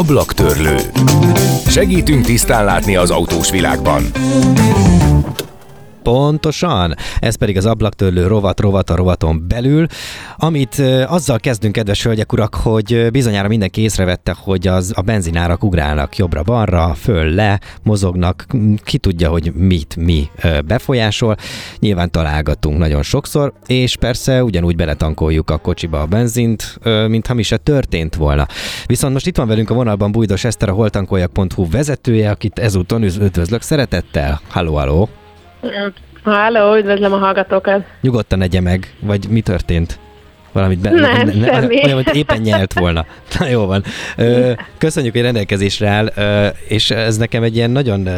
Ablaktörlő. Segítünk tisztán látni az autós világban. Pontosan, ez pedig az ablaktörlő rovat rovat a rovaton belül, amit azzal kezdünk, kedves hölgyek urak, hogy bizonyára mindenki észrevette, hogy az a benzinárak ugrálnak jobbra-balra, föl-le, mozognak, ki tudja, hogy mit mi befolyásol. Nyilván találgatunk nagyon sokszor, és persze ugyanúgy beletankoljuk a kocsiba a benzint, mintha mi se történt volna. Viszont most itt van velünk a vonalban Bújdos Eszter, a holtankoljak.hu vezetője, akit ezúton üdvözlök szeretettel. Halló, halló! Háló, üdvözlöm a hallgatókat. Nyugodtan egye meg, vagy mi történt? Valamit be, nem, ne, ne, olyan, mint éppen nyelt volna. Na jó van. Köszönjük, hogy rendelkezésre áll, és ez nekem egy ilyen nagyon,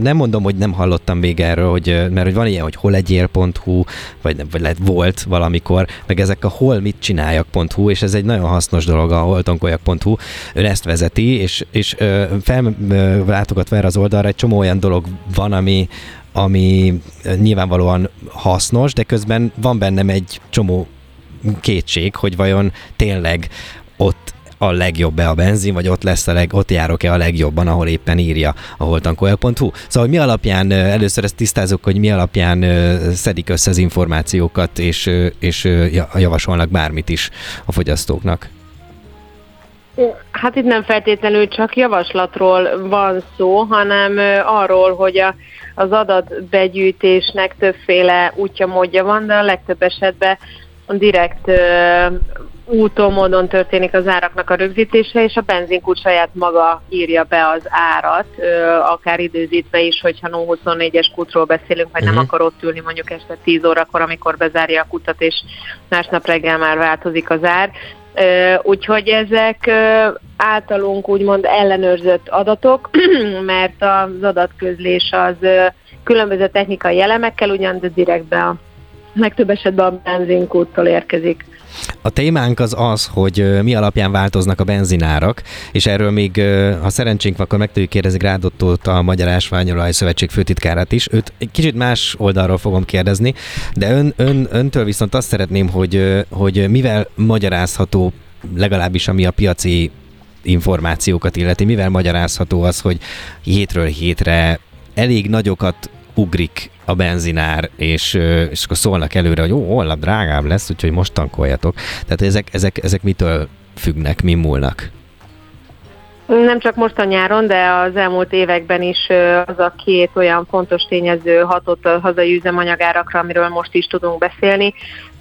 nem mondom, hogy nem hallottam még erről, hogy, mert hogy van ilyen, hogy holegyél.hu, vagy, vagy lehet volt valamikor, meg ezek a hol mit csináljak.hu, és ez egy nagyon hasznos dolog a holtonkoljak.hu. Ön ezt vezeti, és, és fellátogatva erre az oldalra egy csomó olyan dolog van, ami, ami nyilvánvalóan hasznos, de közben van bennem egy csomó kétség, hogy vajon tényleg ott a legjobb-e a benzin, vagy ott lesz a leg, ott járok-e a legjobban, ahol éppen írja a holtankoljak.hu. Szóval mi alapján, először ezt tisztázok, hogy mi alapján szedik össze az információkat, és, és javasolnak bármit is a fogyasztóknak. Hát itt nem feltétlenül csak javaslatról van szó, hanem arról, hogy a, az adatbegyűjtésnek többféle útja, módja van, de a legtöbb esetben direkt úton, módon történik az áraknak a rögzítése, és a benzinkút saját maga írja be az árat, akár időzítve is, hogyha 0-24-es kútról beszélünk, vagy uh-huh. nem mhm. akar ott ülni mondjuk este 10 órakor, amikor bezárja a kutat, és másnap reggel már változik az ár. Úgyhogy ezek általunk úgymond ellenőrzött adatok, mert az adatközlés az különböző technikai elemekkel ugyan, de direktbe a legtöbb esetben a benzinkúttól érkezik. A témánk az az, hogy mi alapján változnak a benzinárak, és erről még, ha szerencsénk akkor meg tudjuk kérdezni Grádottót, a Magyar Ásványolaj Szövetség főtitkárát is. Őt egy kicsit más oldalról fogom kérdezni, de ön, ön, öntől viszont azt szeretném, hogy, hogy mivel magyarázható legalábbis ami a piaci információkat illeti, mivel magyarázható az, hogy hétről hétre elég nagyokat ugrik a benzinár, és, és akkor szólnak előre, hogy jó, holnap drágább lesz, úgyhogy most tankoljatok. Tehát ezek, ezek, ezek mitől függnek, mi múlnak? Nem csak most a nyáron, de az elmúlt években is az a két olyan fontos tényező hatott a hazai üzemanyagárakra, amiről most is tudunk beszélni.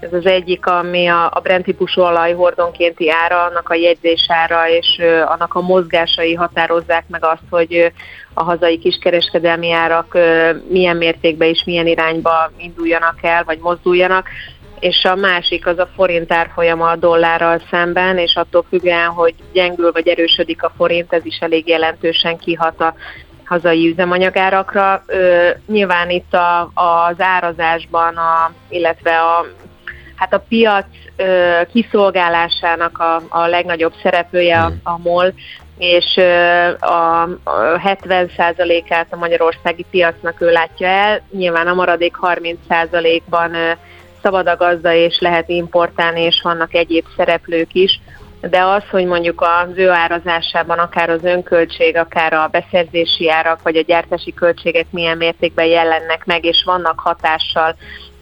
Ez az egyik, ami a, a Brent típusú olaj hordonkénti ára, annak a jegyzésára és annak a mozgásai határozzák meg azt, hogy a hazai kiskereskedelmi árak milyen mértékben és milyen irányba induljanak el, vagy mozduljanak és a másik az a forint árfolyama a dollárral szemben, és attól függően, hogy gyengül vagy erősödik a forint, ez is elég jelentősen kihat a hazai üzemanyagárakra. Ö, nyilván itt a, az árazásban, a, illetve a, hát a piac ö, kiszolgálásának a, a legnagyobb szereplője a, a MOL, és a 70%-át a magyarországi piacnak ő látja el. Nyilván a maradék 30%-ban szabad a gazda, és lehet importálni, és vannak egyéb szereplők is, de az, hogy mondjuk az ő árazásában akár az önköltség, akár a beszerzési árak, vagy a gyártási költségek milyen mértékben jelennek meg, és vannak hatással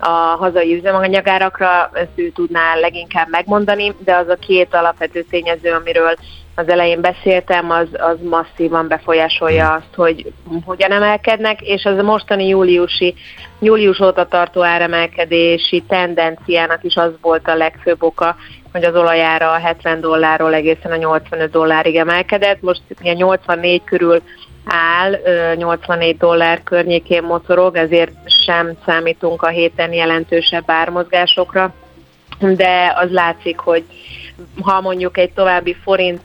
a hazai üzemanyagárakra, ezt ő tudná leginkább megmondani, de az a két alapvető tényező, amiről az elején beszéltem, az, az masszívan befolyásolja azt, hogy hogyan emelkednek, és az a mostani júliusi, július óta tartó áremelkedési tendenciának is az volt a legfőbb oka, hogy az olajára a 70 dollárról egészen a 85 dollárig emelkedett. Most ilyen 84 körül áll, 84 dollár környékén mocorog, ezért sem számítunk a héten jelentősebb ármozgásokra, de az látszik, hogy ha mondjuk egy további forint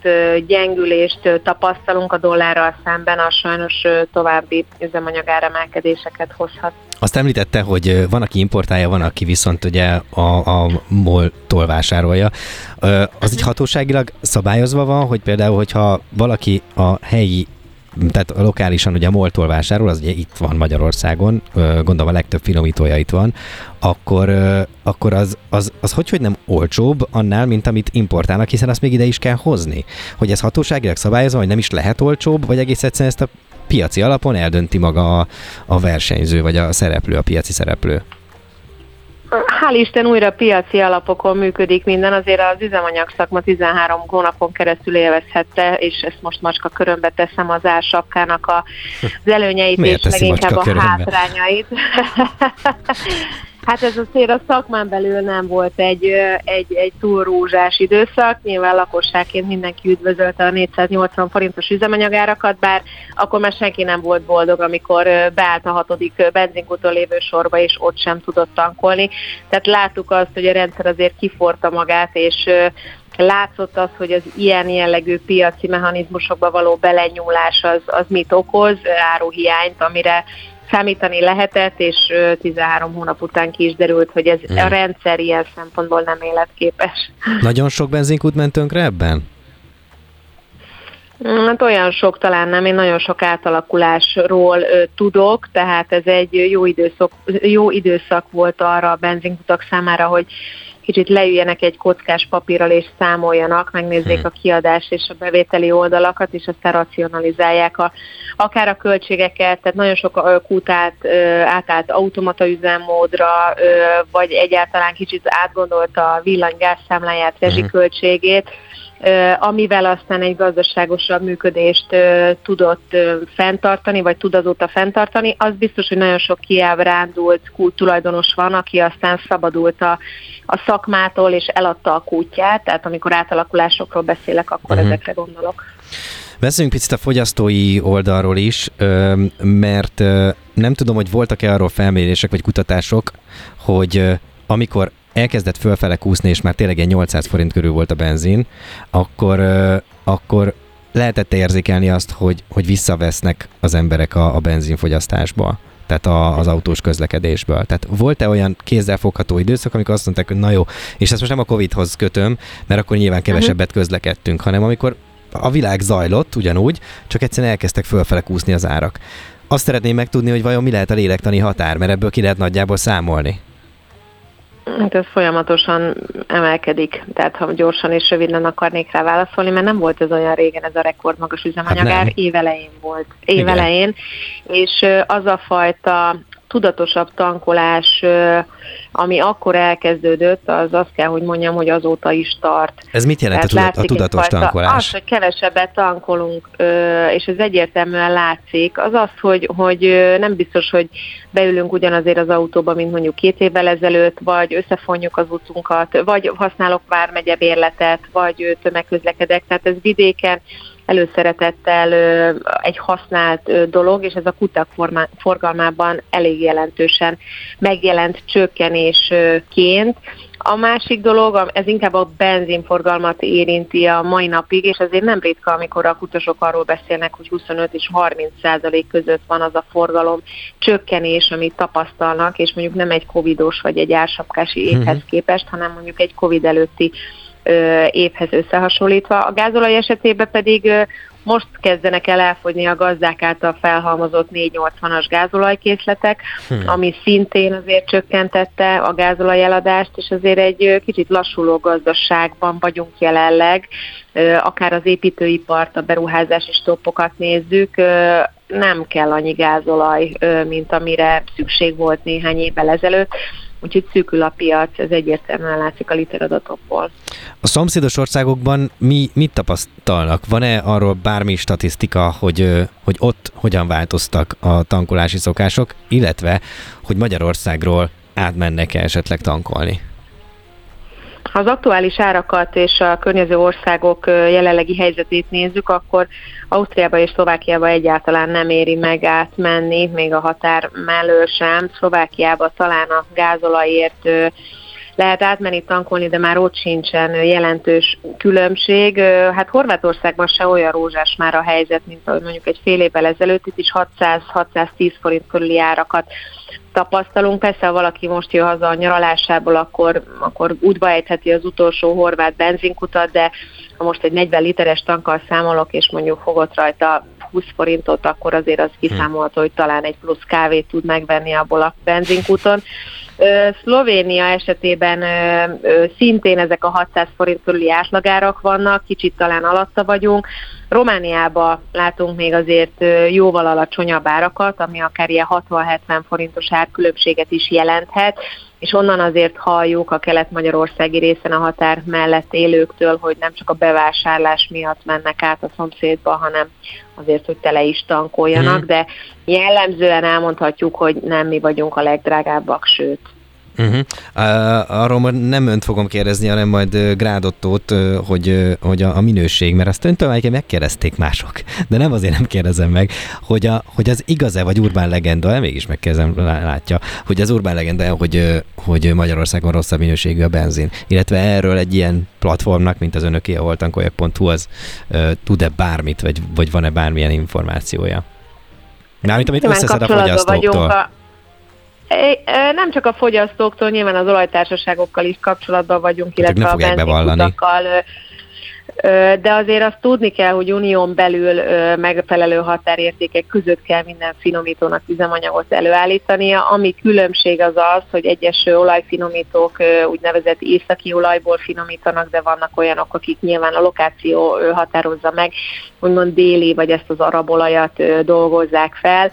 gyengülést tapasztalunk a dollárral szemben, az sajnos további üzemanyagáremelkedéseket hozhat. Azt említette, hogy van, aki importálja, van, aki viszont ugye a, a MOL-tól vásárolja. Az így hatóságilag szabályozva van, hogy például, hogyha valaki a helyi tehát lokálisan ugye a moltól vásárol, az ugye itt van Magyarországon, gondolom a legtöbb finomítója itt van, akkor, akkor az, az, az hogy, hogy nem olcsóbb annál, mint amit importálnak, hiszen azt még ide is kell hozni. Hogy ez hatóságilag szabályozva, hogy nem is lehet olcsóbb, vagy egész egyszerűen ezt a piaci alapon eldönti maga a, a versenyző, vagy a szereplő, a piaci szereplő. Hál' Isten újra piaci alapokon működik minden, azért az üzemanyag szakma 13 hónapon keresztül élvezhette, és ezt most macska körömbe teszem az ársapkának a, az előnyeit Miért és leginkább a körömbe? hátrányait. Hát ez azért a szakmán belül nem volt egy, egy, egy túl rózsás időszak. Nyilván lakosságként mindenki üdvözölte a 480 forintos üzemanyagárakat, bár akkor már senki nem volt boldog, amikor beállt a hatodik benzinkúton lévő sorba, és ott sem tudott tankolni. Tehát láttuk azt, hogy a rendszer azért kiforta magát, és látszott az, hogy az ilyen jellegű piaci mechanizmusokba való belenyúlás az, az mit okoz, áruhiányt, amire számítani lehetett, és 13 hónap után ki is derült, hogy ez hmm. a rendszer ilyen szempontból nem életképes. Nagyon sok benzinkút ment tönkre ebben? Hát olyan sok talán nem, én nagyon sok átalakulásról ö, tudok, tehát ez egy jó időszak, jó időszak volt arra a benzinkutak számára, hogy kicsit leüljenek egy kockás papírral és számoljanak, megnézzék hmm. a kiadás és a bevételi oldalakat, és aztán racionalizálják a, akár a költségeket, tehát nagyon sok kutát átállt automata üzemmódra, vagy egyáltalán kicsit átgondolta a villanygáz számláját, hmm. rezsiköltségét, amivel aztán egy gazdaságosabb működést tudott fenntartani, vagy tud azóta fenntartani, az biztos, hogy nagyon sok kiábrándult tulajdonos van, aki aztán szabadult a, a szakmától, és eladta a kútját, tehát amikor átalakulásokról beszélek, akkor uh-huh. ezekre gondolok. Beszéljünk picit a fogyasztói oldalról is, mert nem tudom, hogy voltak-e arról felmérések vagy kutatások, hogy amikor elkezdett fölfele kúszni, és már tényleg egy 800 forint körül volt a benzin, akkor, akkor lehetett érzékelni azt, hogy, hogy visszavesznek az emberek a, a benzinfogyasztásba tehát a, az autós közlekedésből. Tehát volt-e olyan kézzelfogható időszak, amikor azt mondták, hogy na jó, és ezt most nem a Covid-hoz kötöm, mert akkor nyilván kevesebbet közlekedtünk, hanem amikor a világ zajlott ugyanúgy, csak egyszerűen elkezdtek fölfele kúszni az árak. Azt szeretném megtudni, hogy vajon mi lehet a lélektani határ, mert ebből ki lehet nagyjából számolni. Hát ez folyamatosan emelkedik, tehát ha gyorsan és röviden akarnék rá válaszolni, mert nem volt ez olyan régen ez a rekordmagas üzemanyagár, hát évelején volt. Évelején, és az a fajta tudatosabb tankolás, ami akkor elkezdődött, az azt kell, hogy mondjam, hogy azóta is tart. Ez mit jelent a, tudat, a tudatos tankolás? Az, hogy kevesebbet tankolunk, és ez egyértelműen látszik, az az, hogy, hogy nem biztos, hogy beülünk ugyanazért az autóba, mint mondjuk két évvel ezelőtt, vagy összefonjuk az utunkat, vagy használok vármegye bérletet, vagy tömegközlekedek, tehát ez vidéken előszeretettel egy használt dolog, és ez a kutak forgalmában elég jelentősen megjelent csökkenésként. A másik dolog, ez inkább a benzinforgalmat érinti a mai napig, és azért nem ritka, amikor a kutasok arról beszélnek, hogy 25 és 30 százalék között van az a forgalom csökkenés, amit tapasztalnak, és mondjuk nem egy covidos vagy egy ársapkási évhez mhm. képest, hanem mondjuk egy covid előtti évhez összehasonlítva. A gázolaj esetében pedig most kezdenek el elfogyni a gazdák által felhalmozott 480-as gázolajkészletek, hmm. ami szintén azért csökkentette a gázolaj eladást, és azért egy kicsit lassuló gazdaságban vagyunk jelenleg, akár az építőipart, a beruházási stoppokat nézzük, nem kell annyi gázolaj, mint amire szükség volt néhány évvel ezelőtt úgyhogy szűkül a piac, ez egyértelműen látszik a literadatokból. A szomszédos országokban mi mit tapasztalnak? Van-e arról bármi statisztika, hogy, hogy ott hogyan változtak a tankolási szokások, illetve hogy Magyarországról átmennek-e esetleg tankolni? Ha az aktuális árakat és a környező országok jelenlegi helyzetét nézzük, akkor Ausztriába és Szlovákiába egyáltalán nem éri meg átmenni, még a határ mellől sem. Szlovákiába talán a gázolajért lehet átmenni tankolni, de már ott sincsen jelentős különbség. Hát Horvátországban se olyan rózsás már a helyzet, mint ahogy mondjuk egy fél évvel ezelőtt, itt is 600-610 forint körüli árakat tapasztalunk. Persze, ha valaki most jön haza a nyaralásából, akkor, akkor útba ejtheti az utolsó horvát benzinkutat, de ha most egy 40 literes tankkal számolok, és mondjuk fogott rajta 20 forintot, akkor azért az kiszámolható, hogy talán egy plusz kávét tud megvenni abból a benzinkúton. Szlovénia esetében szintén ezek a 600 forint körüli átlagárak vannak, kicsit talán alatta vagyunk. Romániába látunk még azért jóval alacsonyabb árakat, ami akár ilyen 60-70 forintos árkülönbséget is jelenthet, és onnan azért halljuk a kelet-magyarországi részen a határ mellett élőktől, hogy nem csak a bevásárlás miatt mennek át a szomszédba, hanem azért, hogy tele is tankoljanak, mm. de jellemzően elmondhatjuk, hogy nem mi vagyunk a legdrágábbak, sőt. Uh-huh. Uh, arról majd nem önt fogom kérdezni, hanem majd uh, Grádottót, uh, hogy, uh, hogy a, a minőség, mert azt öntől már megkérdezték mások, de nem azért nem kérdezem meg, hogy, a, hogy az igaz-e, vagy urbán legenda, mégis megkérdezem, látja, hogy az urbán legenda, hogy, uh, hogy Magyarországon rosszabb minőségű a benzin, illetve erről egy ilyen platformnak, mint az önöké, a holtankolyag.hu, az uh, tud-e bármit, vagy, vagy van-e bármilyen információja? Mármint, amit összeszed a fogyasztóktól. A nem csak a fogyasztóktól, nyilván az olajtársaságokkal is kapcsolatban vagyunk, hát illetve a benzinkutakkal, de azért azt tudni kell, hogy unión belül megfelelő határértékek között kell minden finomítónak üzemanyagot előállítania. Ami különbség az az, hogy egyes olajfinomítók úgynevezett északi olajból finomítanak, de vannak olyanok, akik nyilván a lokáció határozza meg, úgymond déli vagy ezt az arab olajat dolgozzák fel.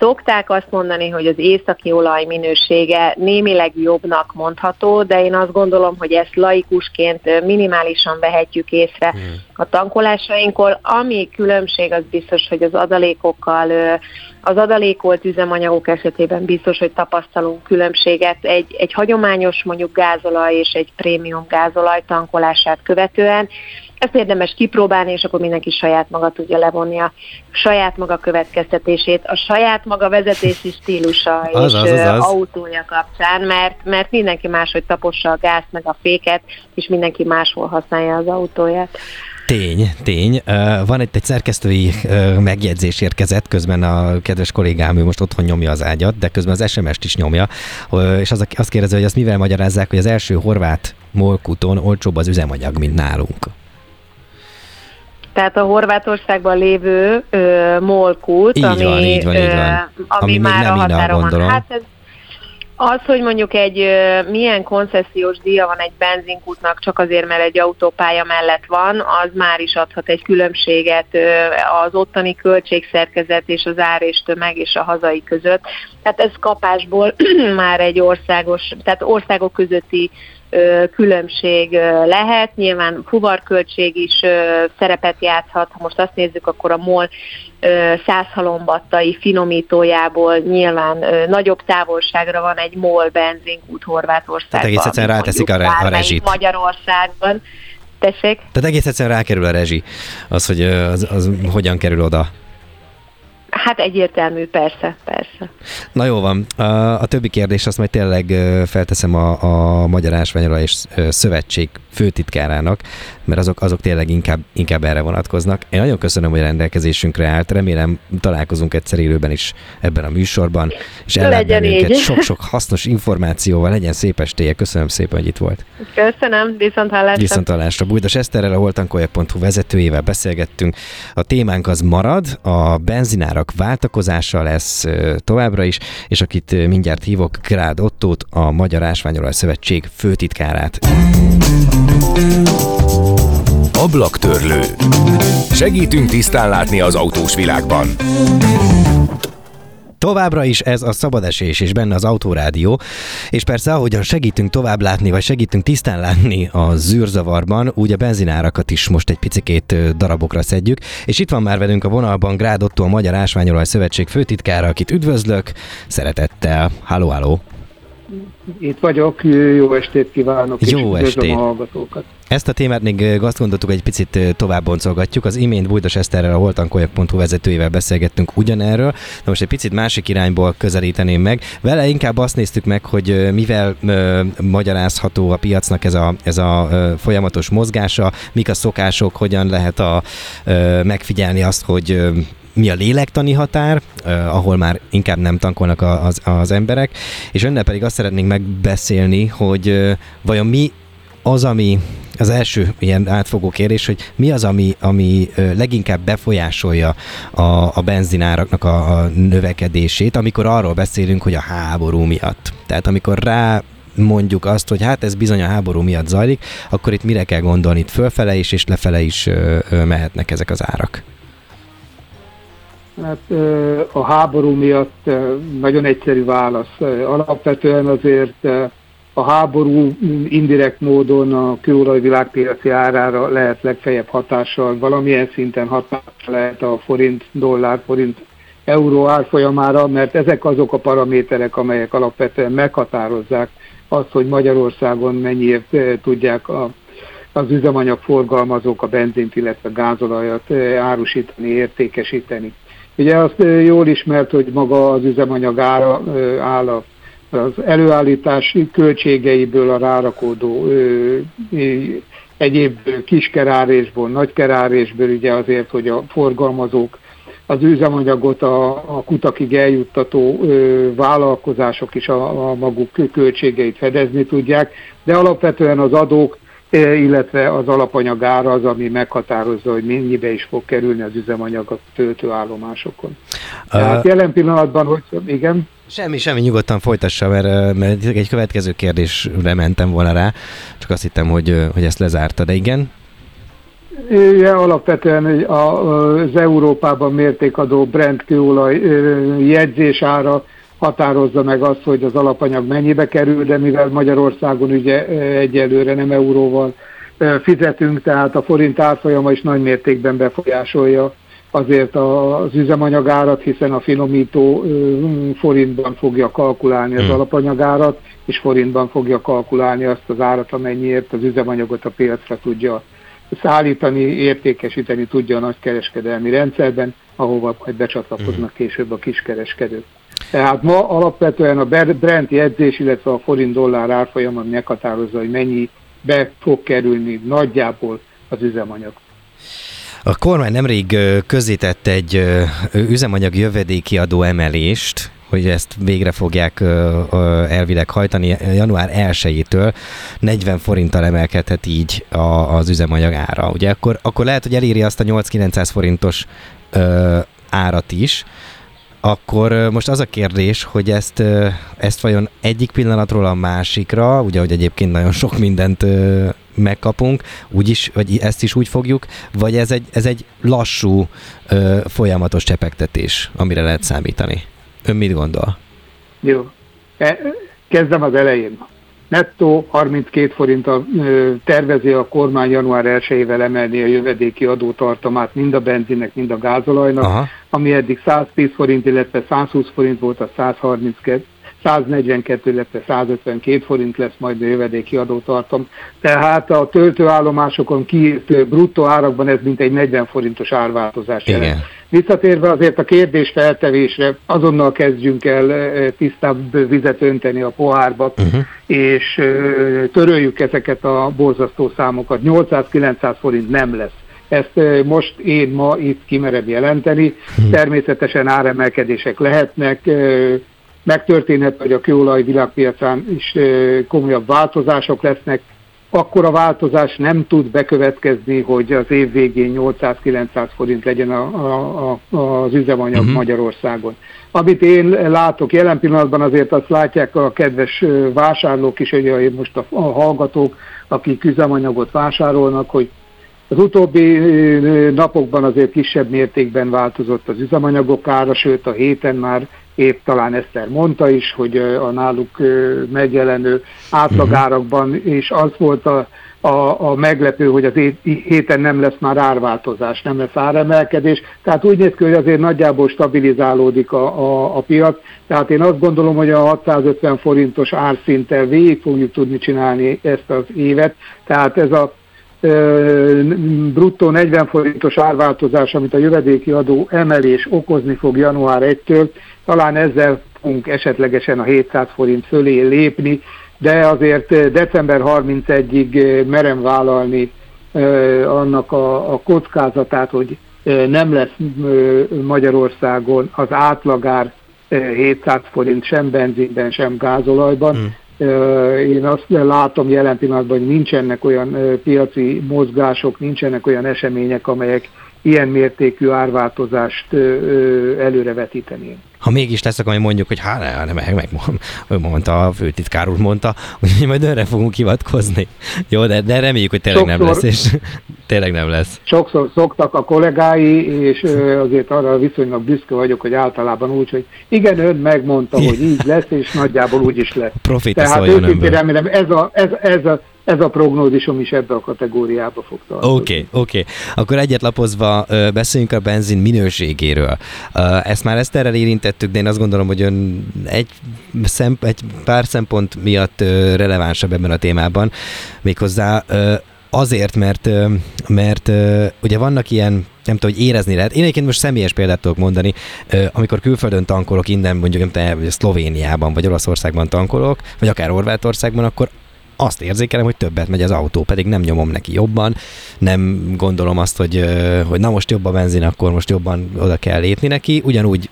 Szokták azt mondani, hogy az északi olaj minősége némileg jobbnak mondható, de én azt gondolom, hogy ezt laikusként minimálisan vehetjük észre hmm. a tankolásainkból. Ami különbség, az biztos, hogy az adalékokkal, az adalékolt üzemanyagok esetében biztos, hogy tapasztalunk különbséget egy, egy hagyományos mondjuk gázolaj és egy prémium gázolaj tankolását követően. Ezt érdemes kipróbálni, és akkor mindenki saját maga tudja levonni a saját maga következtetését, a saját maga vezetési stílusa az, és az, az, az. autója kapcsán, mert, mert mindenki máshogy tapossa a gázt meg a féket, és mindenki máshol használja az autóját. Tény, tény. Van itt egy szerkesztői megjegyzés érkezett, közben a kedves kollégám, ő most otthon nyomja az ágyat, de közben az SMS-t is nyomja, és az, azt kérdezi, hogy azt mivel magyarázzák, hogy az első horvát molkuton olcsóbb az üzemanyag, mint nálunk. Tehát a Horvátországban lévő ö, molkút, így ami, van, így van, így van. Ö, ami, ami már a határon van. Hát ez, az, hogy mondjuk egy milyen koncesziós díja van egy benzinkútnak csak azért, mert egy autópálya mellett van, az már is adhat egy különbséget az ottani költségszerkezet és az ár és tömeg és a hazai között. Tehát ez kapásból már egy országos, tehát országok közötti különbség lehet. Nyilván fuvarköltség is szerepet játszhat. Ha most azt nézzük, akkor a MOL százhalombattai finomítójából nyilván nagyobb távolságra van egy MOL benzinkút Horvátországban. Tehát egész egyszerűen ráteszik a, re- a rezsit. Magyarországban. Tessék? Tehát egész egyszerűen rákerül a rezsi, az, hogy az, az hogyan kerül oda. Hát egyértelmű, persze, persze. Na jó van. A, többi kérdés azt majd tényleg felteszem a, a Magyar Ásványolaj és Szövetség főtitkárának, mert azok, azok tényleg inkább, inkább erre vonatkoznak. Én nagyon köszönöm, hogy rendelkezésünkre állt. Remélem találkozunk egyszer élőben is ebben a műsorban, és ellát bennünket sok-sok hasznos információval. Legyen szép estéje. Köszönöm szépen, hogy itt volt. Köszönöm, viszont hallásra. Viszont hallásra. Bújdas Eszterrel, a holtankolyag.hu vezetőjével beszélgettünk. A témánk az marad, a benzinárak váltakozása lesz továbbra is, és akit mindjárt hívok, Grád Ottót, a Magyar Ásványolaj Szövetség főtitkárát. Ablaktörlő. Segítünk tisztán látni az autós világban. Továbbra is ez a szabadesés, és benne az autórádió, és persze ahogyan segítünk tovább látni, vagy segítünk tisztán látni a zűrzavarban, úgy a benzinárakat is most egy picikét darabokra szedjük, és itt van már velünk a vonalban Grád Otto, a Magyar Ásványolaj Szövetség főtitkára, akit üdvözlök, szeretettel. Halló, halló! Itt vagyok, jó estét kívánok, jó és estét. a hallgatókat. Ezt a témát még azt gondoltuk, egy picit tovább boncolgatjuk. Az imént Bújdos Eszterrel, a holtankolyak.hu vezetőjével beszélgettünk ugyanerről, de most egy picit másik irányból közelíteném meg. Vele inkább azt néztük meg, hogy mivel ö, magyarázható a piacnak ez a, ez a ö, folyamatos mozgása, mik a szokások, hogyan lehet a, ö, megfigyelni azt, hogy mi a lélektani határ, eh, ahol már inkább nem tankolnak az, az emberek, és önnel pedig azt szeretnénk megbeszélni, hogy eh, vajon mi az, ami az első ilyen átfogó kérdés, hogy mi az, ami, ami leginkább befolyásolja a, a benzináraknak a, a növekedését, amikor arról beszélünk, hogy a háború miatt. Tehát amikor rá mondjuk azt, hogy hát ez bizony a háború miatt zajlik, akkor itt mire kell gondolni? Itt fölfele is és lefele is mehetnek ezek az árak. Hát a háború miatt nagyon egyszerű válasz. Alapvetően azért a háború indirekt módon a kőolaj világpiaci árára lehet legfeljebb hatással, valamilyen szinten hatással lehet a forint, dollár, forint, euró árfolyamára, mert ezek azok a paraméterek, amelyek alapvetően meghatározzák azt, hogy Magyarországon mennyiért tudják a, az üzemanyag forgalmazók a benzint, illetve gázolajat árusítani, értékesíteni. Ugye azt jól ismert, hogy maga az üzemanyag ára áll az előállítási költségeiből a rárakódó egyéb kiskerárésből, nagykerárésből, ugye azért, hogy a forgalmazók az üzemanyagot a, a kutakig eljuttató ö, vállalkozások is a, a maguk költségeit fedezni tudják, de alapvetően az adók illetve az alapanyagára az, ami meghatározza, hogy mennyibe is fog kerülni az üzemanyag a töltőállomásokon. Tehát jelen pillanatban, hogy igen? Semmi, semmi, nyugodtan folytassa, mert, mert egy következő kérdésre mentem volna rá, csak azt hittem, hogy, hogy ezt lezárta, de igen? Ja, alapvetően az Európában mértékadó Brent kőolaj jegyzésára határozza meg azt, hogy az alapanyag mennyibe kerül, de mivel Magyarországon ugye egyelőre nem euróval fizetünk, tehát a forint árfolyama is nagy mértékben befolyásolja azért az üzemanyagárat, hiszen a finomító forintban fogja kalkulálni az hmm. alapanyagárat, és forintban fogja kalkulálni azt az árat, amennyiért az üzemanyagot a piacra tudja szállítani, értékesíteni tudja a nagykereskedelmi rendszerben, ahova majd becsatlakoznak hmm. később a kiskereskedők. Tehát ma alapvetően a Brent jegyzés, illetve a forint-dollár árfolyama meghatározza, hogy mennyi be fog kerülni nagyjából az üzemanyag. A kormány nemrég közzétett egy üzemanyag jövedéki adó emelést, hogy ezt végre fogják elvileg hajtani január 1-től 40 forinttal emelkedhet így az üzemanyag ára. Ugye akkor, akkor lehet, hogy eléri azt a 8-900 forintos árat is, akkor most az a kérdés, hogy ezt, ezt vajon egyik pillanatról a másikra, ugye, hogy egyébként nagyon sok mindent megkapunk, úgyis, vagy ezt is úgy fogjuk, vagy ez egy, ez egy lassú, folyamatos csepegtetés, amire lehet számítani. Ön mit gondol? Jó. E, kezdem az elején nettó 32 forinttal tervezi a kormány január 1-ével emelni a jövedéki adótartamát mind a benzinnek, mind a gázolajnak, Aha. ami eddig 110 forint, illetve 120 forint volt, a 132 142, illetve 152 forint lesz majd a jövedéki adótartam. Tehát a töltőállomásokon kiírt bruttó árakban ez mint egy 40 forintos árváltozás jelent. Visszatérve azért a kérdés feltevésre, azonnal kezdjünk el eh, tisztább vizet önteni a pohárba, uh-huh. és eh, töröljük ezeket a borzasztó számokat. 800-900 forint nem lesz. Ezt most én ma itt kimerem jelenteni. Uh-huh. Természetesen áremelkedések lehetnek, megtörténhet, hogy a kőolaj világpiacán is komolyabb változások lesznek, akkor a változás nem tud bekövetkezni, hogy az év végén 800-900 forint legyen a, a, a, az üzemanyag uh-huh. Magyarországon. Amit én látok jelen pillanatban, azért azt látják a kedves vásárlók is, hogy most a, a hallgatók, akik üzemanyagot vásárolnak, hogy az utóbbi napokban azért kisebb mértékben változott az üzemanyagok ára, sőt a héten már épp talán Eszter mondta is, hogy a náluk megjelenő átlagárakban, és az volt a, a, a meglepő, hogy az héten nem lesz már árváltozás, nem lesz áremelkedés, tehát úgy néz ki, hogy azért nagyjából stabilizálódik a, a, a piac, tehát én azt gondolom, hogy a 650 forintos árszinttel végig fogjuk tudni csinálni ezt az évet, tehát ez a bruttó 40 forintos árváltozás, amit a jövedéki adó emelés okozni fog január 1-től, talán ezzel fogunk esetlegesen a 700 forint fölé lépni, de azért december 31-ig merem vállalni annak a, kockázatát, hogy nem lesz Magyarországon az átlagár 700 forint sem benzinben, sem gázolajban. Hmm. Én azt látom jelen pillanatban, hogy nincsenek olyan piaci mozgások, nincsenek olyan események, amelyek ilyen mértékű árváltozást előrevetítenénk. Ha mégis lesz, akkor mondjuk, hogy hát nem, meg, meg, mondta, a főtitkár úr mondta, hogy majd önre fogunk hivatkozni. Jó, de, de reméljük, hogy tényleg sokszor, nem lesz, és tényleg nem lesz. Sokszor szoktak a kollégái, és azért arra viszonylag büszke vagyok, hogy általában úgy, hogy igen, ön megmondta, hogy így lesz, és nagyjából úgy is lesz. Profita Tehát őszintén remélem, ez a, ez, ez a ez a prognózisom is ebbe a kategóriába fog tartozni. Oké, okay, oké. Okay. Akkor egyet lapozva beszéljünk a benzin minőségéről. Ezt már ezt erre érintettük, de én azt gondolom, hogy ön egy, szemp- egy pár szempont miatt relevánsabb ebben a témában. Méghozzá azért, mert, mert ugye vannak ilyen nem tudom, hogy érezni lehet. Én egyébként most személyes példát tudok mondani, amikor külföldön tankolok, innen mondjuk nem tudom, Szlovéniában vagy Olaszországban tankolok, vagy akár Horvátországban, akkor azt érzékelem, hogy többet megy az autó, pedig nem nyomom neki jobban, nem gondolom azt, hogy, hogy na most jobb a benzin, akkor most jobban oda kell lépni neki, ugyanúgy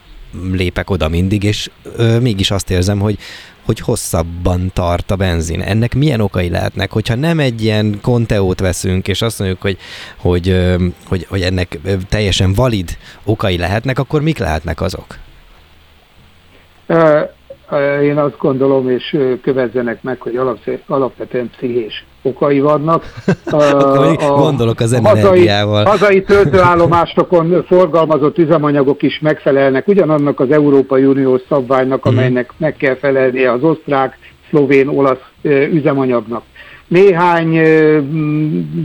lépek oda mindig, és ö, mégis azt érzem, hogy, hogy hosszabban tart a benzin. Ennek milyen okai lehetnek, hogyha nem egy ilyen konteót veszünk, és azt mondjuk, hogy, hogy, hogy, hogy ennek teljesen valid okai lehetnek, akkor mik lehetnek azok? Én azt gondolom, és kövezzenek meg, hogy alapvetően pszichés okai vannak. a, Gondolok az energiával. Hazai, hazai töltőállomásokon forgalmazott üzemanyagok is megfelelnek ugyanannak az Európai Uniós szabványnak, mhm. amelynek meg kell felelnie az osztrák, szlovén, olasz üzemanyagnak néhány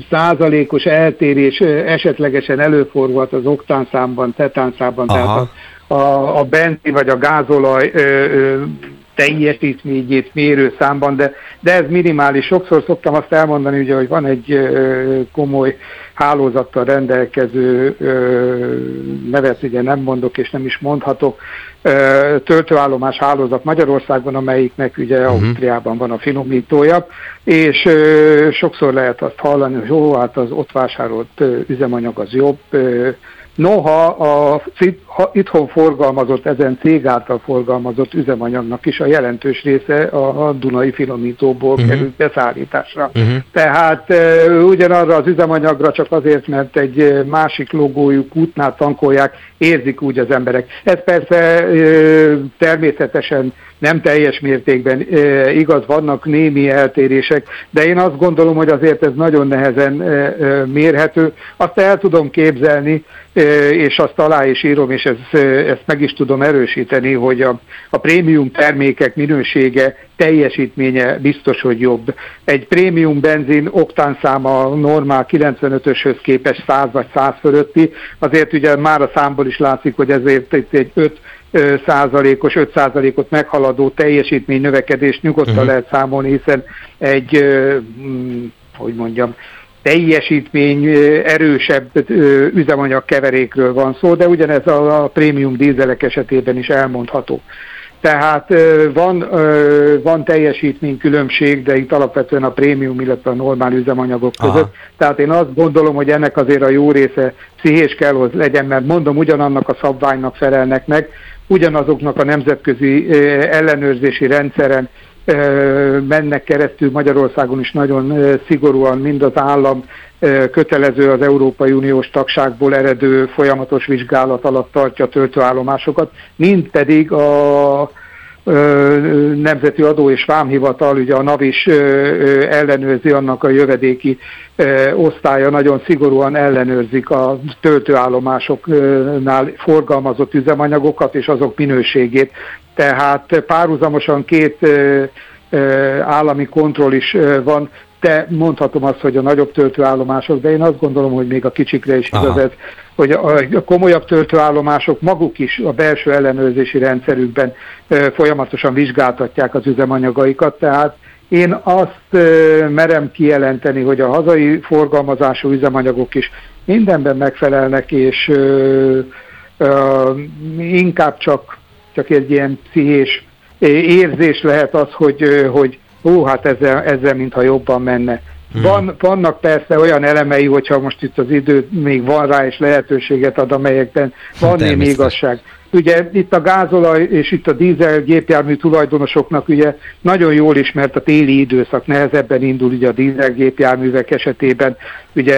százalékos eltérés esetlegesen előfordulhat az oktánszámban, tetánszámban, tehát a, a benzin vagy a gázolaj ö, ö, teljesítményét mérő számban, de, de ez minimális. Sokszor szoktam azt elmondani, ugye, hogy van egy ö, komoly hálózattal rendelkező, ö, nevet ugye nem mondok és nem is mondhatok, ö, töltőállomás hálózat Magyarországon, amelyiknek ugye uh-huh. Ausztriában van a finomítója, és ö, sokszor lehet azt hallani, hogy jó, hát az ott vásárolt ö, üzemanyag az jobb, ö, Noha a itthon forgalmazott, ezen cég által forgalmazott üzemanyagnak is a jelentős része a, Dunai finomítóból uh-huh. került beszállításra. Uh-huh. Tehát e, ugyanarra az üzemanyagra csak azért, mert egy másik logójú kútnál tankolják, érzik úgy az emberek. Ez persze természetesen nem teljes mértékben e, igaz, vannak némi eltérések, de én azt gondolom, hogy azért ez nagyon nehezen e, e, mérhető. Azt el tudom képzelni, e, és azt alá is írom, és ez, ezt meg is tudom erősíteni, hogy a, a prémium termékek minősége, teljesítménye biztos, hogy jobb. Egy prémium benzin oktánszáma normál 95-öshöz képest 100 vagy 100 fölötti, azért ugye már a számból is látszik, hogy ezért egy 5 százalékos, 5 százalékot meghaladó teljesítmény növekedést nyugodtan uh-huh. lehet számolni, hiszen egy, mm, hogy mondjam, teljesítmény erősebb üzemanyag keverékről van szó, de ugyanez a prémium dízelek esetében is elmondható. Tehát van, van különbség, de itt alapvetően a prémium, illetve a normál üzemanyagok között. Aha. Tehát én azt gondolom, hogy ennek azért a jó része pszichés kell, hogy legyen, mert mondom, ugyanannak a szabványnak felelnek meg, ugyanazoknak a nemzetközi ellenőrzési rendszeren mennek keresztül Magyarországon is nagyon szigorúan mind az állam kötelező az Európai Uniós tagságból eredő folyamatos vizsgálat alatt tartja töltőállomásokat, mind pedig a Nemzeti Adó és Vámhivatal, ugye a NAV is ellenőrzi annak a jövedéki osztálya, nagyon szigorúan ellenőrzik a töltőállomásoknál forgalmazott üzemanyagokat és azok minőségét. Tehát párhuzamosan két állami kontroll is van, de mondhatom azt, hogy a nagyobb töltőállomások, de én azt gondolom, hogy még a kicsikre is igaz ez, hogy a komolyabb töltőállomások maguk is a belső ellenőrzési rendszerükben folyamatosan vizsgáltatják az üzemanyagaikat, tehát én azt merem kijelenteni, hogy a hazai forgalmazású üzemanyagok is mindenben megfelelnek, és inkább csak, csak egy ilyen pszichés érzés lehet az, hogy, hogy hú, hát ezzel, ezzel mintha jobban menne. Hmm. Van, vannak persze olyan elemei, hogyha most itt az idő még van rá, és lehetőséget ad, amelyekben van némi igazság. Ugye itt a gázolaj és itt a dízel gépjármű tulajdonosoknak ugye nagyon jól ismert a téli időszak, nehezebben indul ugye a dízel gépjárművek esetében, ugye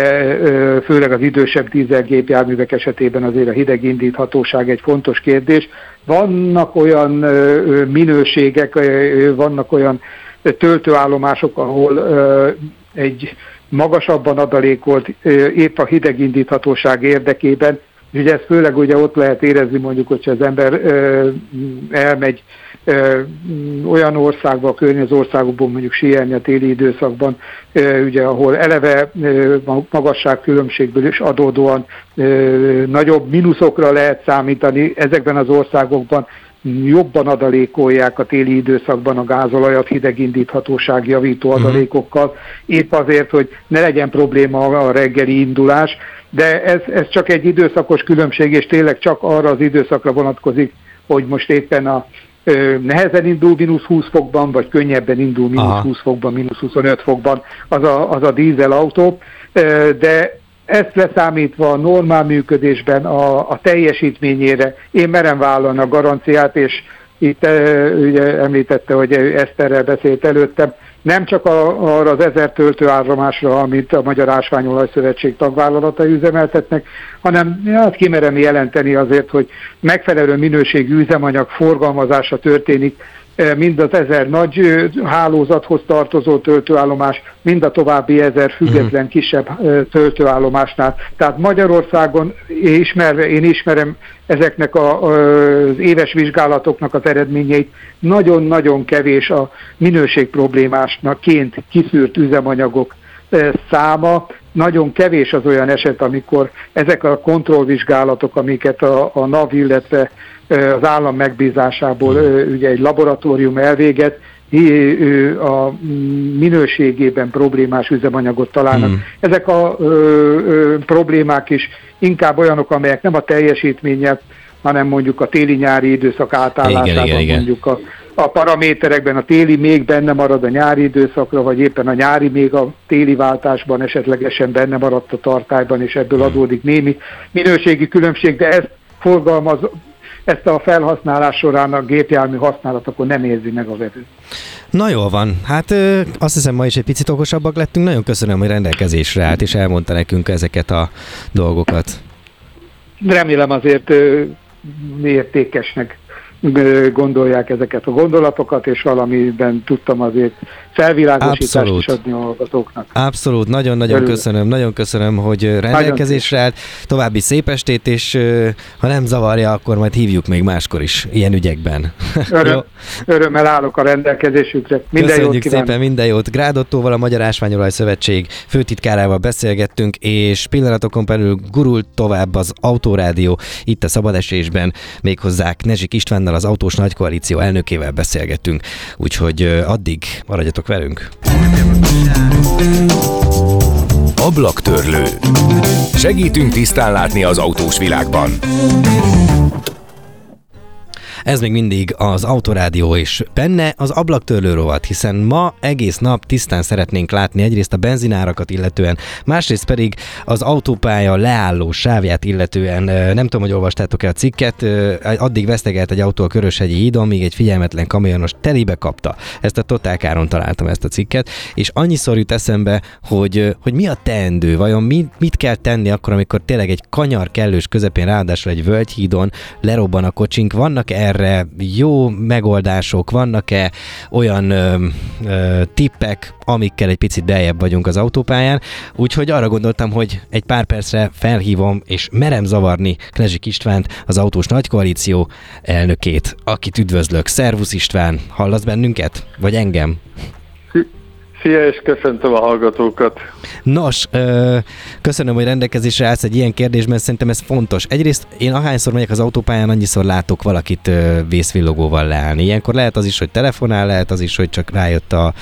főleg az idősebb dízel gépjárművek esetében azért a hideg indíthatóság egy fontos kérdés. Vannak olyan minőségek, vannak olyan töltőállomások, ahol egy magasabban adalékolt épp a hidegindíthatóság érdekében, ugye ez főleg ugye ott lehet érezni mondjuk, hogyha az ember elmegy olyan országba, a környező országokban mondjuk síelni a téli időszakban, ugye ahol eleve magasságkülönbségből is adódóan nagyobb mínuszokra lehet számítani, ezekben az országokban jobban adalékolják a téli időszakban a gázolajat hidegindíthatóság javító mhm. adalékokkal, épp azért, hogy ne legyen probléma a reggeli indulás, de ez, ez csak egy időszakos különbség, és tényleg csak arra az időszakra vonatkozik, hogy most éppen a ö, nehezen indul mínusz 20 fokban, vagy könnyebben indul mínusz 20 fokban, mínusz 25 fokban az a, az a dízel autó, ö, de ezt leszámítva a normál működésben a, a teljesítményére én merem vállalni a garanciát, és itt ugye említette, hogy Eszterrel beszélt előttem, nem csak arra az ezer töltőállomásra, amit a Magyar Ásványolaj Szövetség tagvállalatai üzemeltetnek, hanem hát kimerem jelenteni azért, hogy megfelelő minőségű üzemanyag forgalmazása történik mind az ezer nagy hálózathoz tartozó töltőállomás, mind a további ezer független mhm. kisebb töltőállomásnál. Tehát Magyarországon ismerve, én ismerem ezeknek a, az éves vizsgálatoknak az eredményeit, nagyon-nagyon kevés a minőség problémásnak ként kiszűrt üzemanyagok száma, nagyon kevés az olyan eset, amikor ezek a kontrollvizsgálatok, amiket a, a NAV, illetve az állam megbízásából ugye egy laboratórium elvéget, a minőségében problémás üzemanyagot találnak. Hmm. Ezek a ö, ö, problémák is inkább olyanok, amelyek nem a teljesítménye, hanem mondjuk a téli-nyári időszak átállásában, igen, igen, igen. mondjuk a, a paraméterekben a téli még benne marad a nyári időszakra, vagy éppen a nyári még a téli váltásban esetlegesen benne maradt a tartályban, és ebből hmm. adódik némi minőségi különbség, de ezt forgalmaz, ezt a felhasználás során a gépjármű használatokon nem érzi meg a vevő. Na jól van, hát ö, azt hiszem ma is egy picit okosabbak lettünk. Nagyon köszönöm, hogy rendelkezésre állt, és elmondta nekünk ezeket a dolgokat. Remélem azért ö, értékesnek gondolják ezeket a gondolatokat, és valamiben tudtam azért felvilágosítást Abszolút. is adni a hallgatóknak. Abszolút, nagyon-nagyon köszönöm, nagyon köszönöm, hogy rendelkezésre állt. További szép estét, és ha nem zavarja, akkor majd hívjuk még máskor is ilyen ügyekben. Öröm, örömmel állok a rendelkezésükre. Minden Köszönjük jót kívánok. szépen, minden jót. Grádottóval, a Magyar Ásványolaj Szövetség főtitkárával beszélgettünk, és pillanatokon belül gurult tovább az Autorádió itt a szabadesésben, méghozzá Nezsik Istvánnal, az Autós Nagykoalíció elnökével beszélgettünk. Úgyhogy addig maradjatok velünk! Ablaktörlő. Segítünk tisztán látni az autós világban. Ez még mindig az Autorádió, és benne az ablaktörlő rovat, hiszen ma egész nap tisztán szeretnénk látni egyrészt a benzinárakat illetően, másrészt pedig az autópálya leálló sávját illetően. Nem tudom, hogy olvastátok-e a cikket, addig vesztegelt egy autó a Köröshegyi hídon, míg egy figyelmetlen kamionos telébe kapta. Ezt a Totálkáron találtam ezt a cikket, és annyiszor jut eszembe, hogy, hogy mi a teendő, vajon mit, mit kell tenni akkor, amikor tényleg egy kanyar kellős közepén, ráadásul egy völgyhídon lerobban a kocsink, vannak erre erre jó megoldások? Vannak-e olyan ö, ö, tippek, amikkel egy picit beljebb vagyunk az autópályán? Úgyhogy arra gondoltam, hogy egy pár percre felhívom, és merem zavarni Klezsik Istvánt, az Autós Nagykoalíció elnökét, akit üdvözlök. Szervusz István, hallasz bennünket? Vagy engem? Szia, és köszöntöm a hallgatókat. Nos, köszönöm, hogy rendelkezésre állsz egy ilyen kérdésben, szerintem ez fontos. Egyrészt én ahányszor megyek az autópályán, annyiszor látok valakit vészvillogóval leállni. Ilyenkor lehet az is, hogy telefonál, lehet az is, hogy csak rájött a,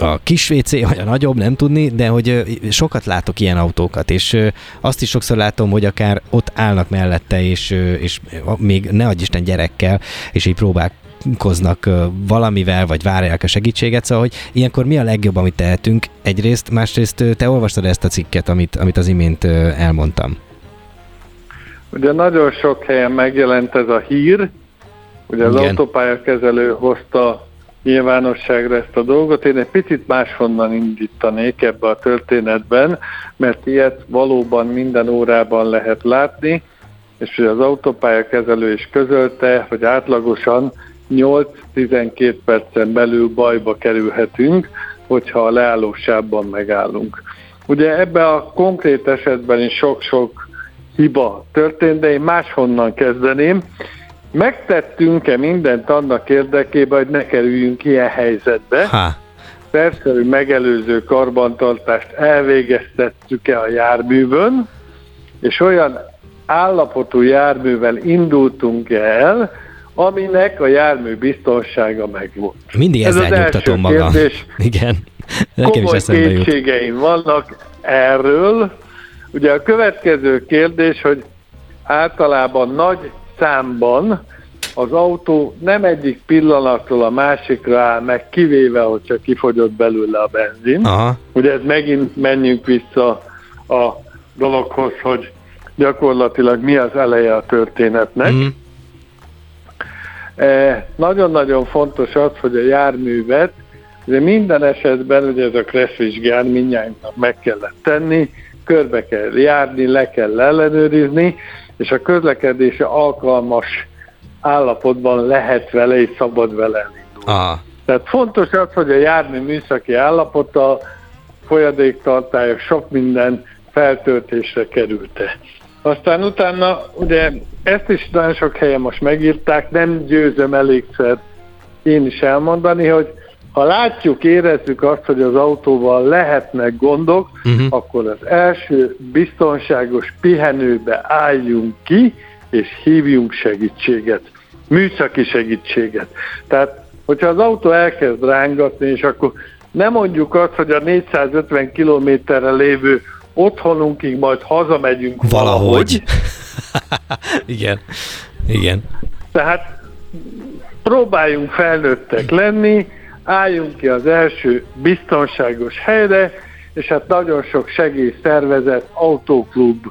a kis WC, vagy a nagyobb, nem tudni, de hogy sokat látok ilyen autókat, és azt is sokszor látom, hogy akár ott állnak mellette, és, és még ne adj Isten gyerekkel, és így próbál koznak valamivel, vagy várják a segítséget, szóval hogy ilyenkor mi a legjobb, amit tehetünk? Egyrészt, másrészt te olvastad ezt a cikket, amit, amit az imént elmondtam. Ugye nagyon sok helyen megjelent ez a hír, ugye az autópályakezelő hozta nyilvánosságra ezt a dolgot. Én egy picit máshonnan indítanék ebbe a történetben, mert ilyet valóban minden órában lehet látni, és ugye az autópályakezelő is közölte, hogy átlagosan 8-12 percen belül bajba kerülhetünk, hogyha a leállósában megállunk. Ugye ebbe a konkrét esetben is sok-sok hiba történt, de én máshonnan kezdeném. Megtettünk-e mindent annak érdekében, hogy ne kerüljünk ilyen helyzetbe? Ha. Persze, hogy megelőző karbantartást elvégeztettük-e a járművön, és olyan állapotú járművel indultunk el, aminek a jármű biztonsága megvolt. Mindig ezzel Ez az nyugtatom magam. Kérdés. Igen. Nekem komoly is kétségeim vannak erről. Ugye a következő kérdés, hogy általában nagy számban az autó nem egyik pillanattól a másikra áll meg, kivéve, hogy csak kifogyott belőle a benzin. Aha. Ugye ez megint menjünk vissza a dologhoz, hogy gyakorlatilag mi az eleje a történetnek. Mm. E, nagyon-nagyon fontos az, hogy a járművet, de minden esetben ugye ez a kresszvizsgál mindjárt meg kellett tenni, körbe kell járni, le kell ellenőrizni, és a közlekedése alkalmas állapotban lehet vele és szabad vele elindulni. Aha. Tehát fontos az, hogy a jármű műszaki állapota, folyadéktartályok, sok minden feltöltésre került-e. Aztán utána ugye ezt is nagyon sok helyen most megírták, nem győzöm elégszer én is elmondani, hogy ha látjuk, érezzük azt, hogy az autóval lehetnek gondok, uh-huh. akkor az első biztonságos pihenőbe álljunk ki, és hívjunk segítséget, műszaki segítséget. Tehát, hogyha az autó elkezd rángatni, és akkor nem mondjuk azt, hogy a 450 kilométerre lévő otthonunkig majd hazamegyünk valahogy. valahogy. igen, igen. Tehát próbáljunk felnőttek lenni, álljunk ki az első biztonságos helyre, és hát nagyon sok segélyszervezet, autóklub,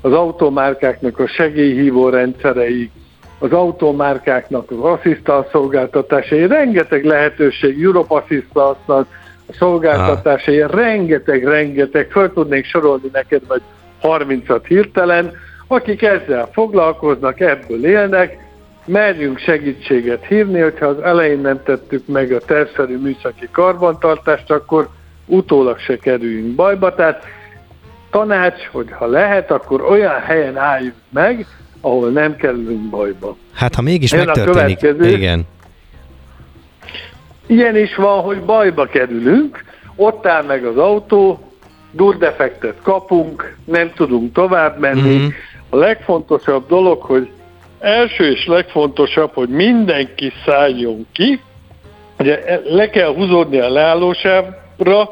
az automárkáknak a segélyhívó rendszerei, az automárkáknak az asszisztans szolgáltatásai, rengeteg lehetőség, Europe Assistance szolgáltatásai, ah. rengeteg, rengeteg, föl tudnék sorolni neked, vagy 30-at hirtelen, akik ezzel foglalkoznak, ebből élnek, merjünk segítséget hívni, hogyha az elején nem tettük meg a tervszerű műszaki karbantartást, akkor utólag se kerüljünk bajba. Tehát tanács, hogy ha lehet, akkor olyan helyen álljunk meg, ahol nem kerülünk bajba. Hát ha mégis Jön megtörténik, igen. Ilyen is van, hogy bajba kerülünk, ott áll meg az autó, durdefektet kapunk, nem tudunk tovább menni. Mm-hmm. A legfontosabb dolog, hogy első és legfontosabb, hogy mindenki szálljon ki, ugye le kell húzódni a leállósávra,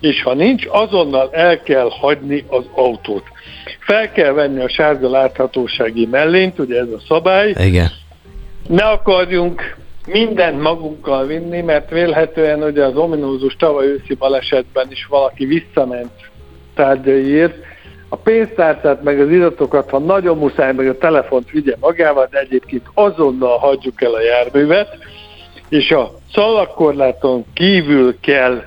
és ha nincs, azonnal el kell hagyni az autót. Fel kell venni a sárga láthatósági mellényt, ugye ez a szabály. Igen. Ne akarjunk mindent magunkkal vinni, mert vélhetően ugye az ominózus tavaly őszi balesetben is valaki visszament tárgyaiért. A pénztárcát meg az iratokat, ha nagyon muszáj, meg a telefont vigye magával, de egyébként azonnal hagyjuk el a járművet, és a szalagkorláton kívül kell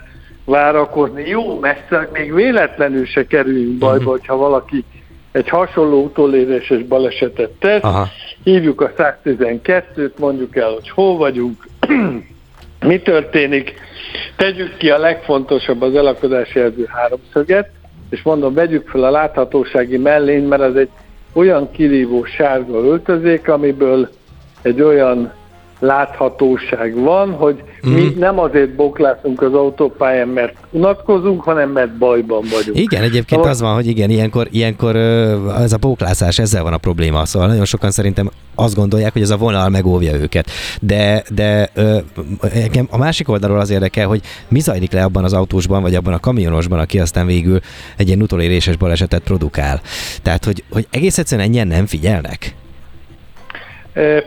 várakozni. Jó messze, még véletlenül se kerüljünk bajba, mhm. hogyha valaki egy hasonló utoléréses balesetet tesz, Aha. Hívjuk a 112-t, mondjuk el, hogy hol vagyunk, mi történik, tegyük ki a legfontosabb az elakadási jelző háromszöget, és mondom, vegyük fel a láthatósági mellény, mert az egy olyan kirívó sárga öltözék, amiből egy olyan láthatóság van, hogy mm. mi mhm. nem azért boklászunk az autópályán, mert unatkozunk, hanem mert bajban vagyunk. Igen, egyébként szóval... az van, hogy igen, ilyenkor, ilyenkor ez a bóklászás, ezzel van a probléma. Szóval nagyon sokan szerintem azt gondolják, hogy ez a vonal megóvja őket. De, de a másik oldalról az érdekel, hogy mi zajlik le abban az autósban, vagy abban a kamionosban, aki aztán végül egy ilyen utoléréses balesetet produkál. Tehát, hogy, hogy egész egyszerűen ennyien nem figyelnek.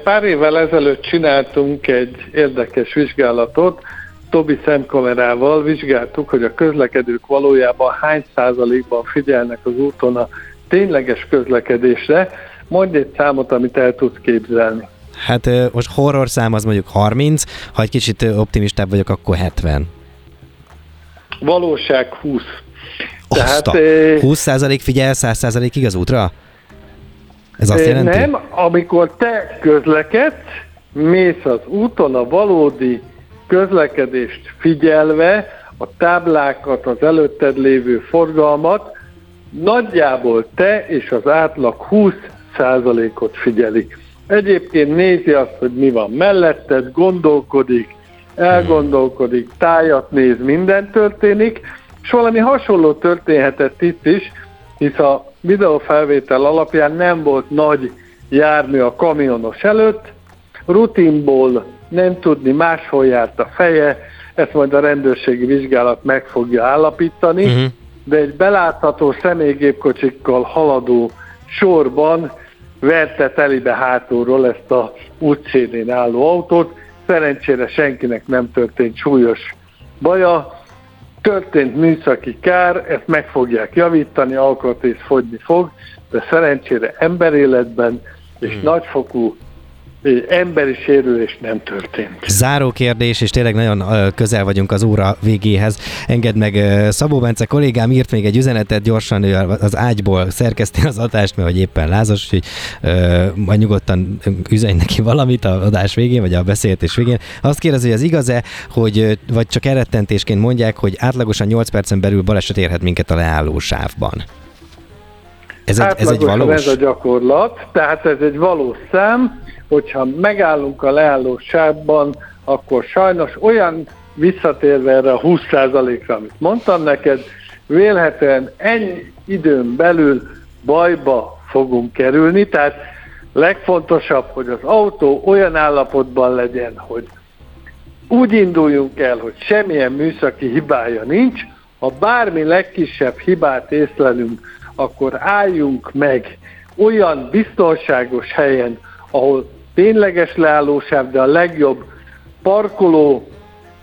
Pár évvel ezelőtt csináltunk egy érdekes vizsgálatot, Tobi szemkamerával vizsgáltuk, hogy a közlekedők valójában hány százalékban figyelnek az úton a tényleges közlekedésre. Mondj egy számot, amit el tudsz képzelni. Hát most horror szám az mondjuk 30, ha egy kicsit optimistább vagyok, akkor 70. Valóság 20. Tehát, 20% figyel 100%-ig az útra? Ez azt jelenti? Nem, amikor te közlekedsz, mész az úton a valódi közlekedést figyelve, a táblákat, az előtted lévő forgalmat, nagyjából te és az átlag 20%-ot figyeli. Egyébként nézi azt, hogy mi van melletted, gondolkodik, elgondolkodik, tájat néz, minden történik, és valami hasonló történhetett itt is, hisz a videófelvétel alapján nem volt nagy jármű a kamionos előtt, rutinból nem tudni, máshol járt a feje, ezt majd a rendőrségi vizsgálat meg fogja állapítani, uh-huh. de egy belátható személygépkocsikkal haladó sorban verte telibe hátulról ezt a útszélén álló autót. Szerencsére senkinek nem történt súlyos baja, történt műszaki kár, ezt meg fogják javítani, alkatrész fogyni fog, de szerencsére emberéletben és hmm. nagyfokú emberi sérülés nem történt. Záró kérdés, és tényleg nagyon közel vagyunk az óra végéhez. Engedd meg, Szabó Bence kollégám írt még egy üzenetet, gyorsan ő az ágyból szerkeszti az adást, mert hogy éppen lázas, hogy majd nyugodtan üzenj neki valamit a adás végén, vagy a beszélgetés végén. Azt kérdezi, hogy az igaz-e, hogy vagy csak erettentésként mondják, hogy átlagosan 8 percen belül baleset érhet minket a leálló sávban. Ez egy, ez egy valós? ez a gyakorlat, tehát ez egy valós szám, hogyha megállunk a leálló sávban, akkor sajnos olyan visszatérve erre a 20%-ra, amit mondtam neked, vélhetően ennyi időn belül bajba fogunk kerülni, tehát legfontosabb, hogy az autó olyan állapotban legyen, hogy úgy induljunk el, hogy semmilyen műszaki hibája nincs, ha bármi legkisebb hibát észlelünk, akkor álljunk meg olyan biztonságos helyen, ahol tényleges leállósáv, de a legjobb parkoló,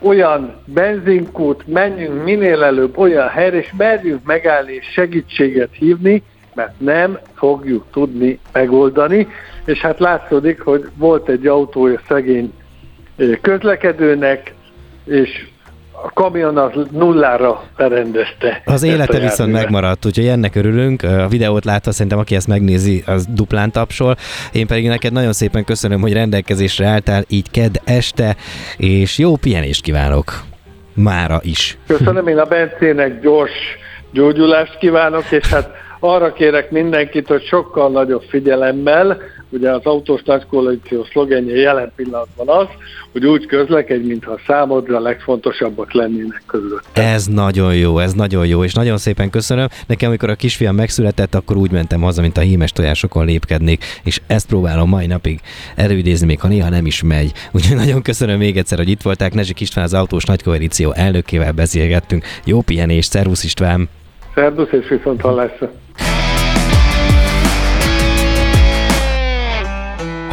olyan benzinkút, menjünk minél előbb olyan helyre, és merjünk megállni és segítséget hívni, mert nem fogjuk tudni megoldani. És hát látszódik, hogy volt egy autója szegény közlekedőnek, és a kamion az nullára berendezte. Az élete viszont megmaradt, úgyhogy ennek örülünk. A videót látta, szerintem aki ezt megnézi, az duplán tapsol. Én pedig neked nagyon szépen köszönöm, hogy rendelkezésre álltál így kedd este, és jó pihenést kívánok mára is. Köszönöm, én a Bencének gyors gyógyulást kívánok, és hát arra kérek mindenkit, hogy sokkal nagyobb figyelemmel, ugye az autós nagykoalíció szlogenje jelen pillanatban az, hogy úgy közlekedj, mintha számodra legfontosabbak lennének között. Ez nagyon jó, ez nagyon jó, és nagyon szépen köszönöm. Nekem, amikor a kisfiam megszületett, akkor úgy mentem haza, mint a hímes tojásokon lépkednék, és ezt próbálom mai napig előidézni, még ha néha nem is megy. Úgyhogy nagyon köszönöm még egyszer, hogy itt volták. Nezsik István az autós nagykoalíció elnökével beszélgettünk. Jó pihenést, szervusz István! Szervusz és viszont hallásra!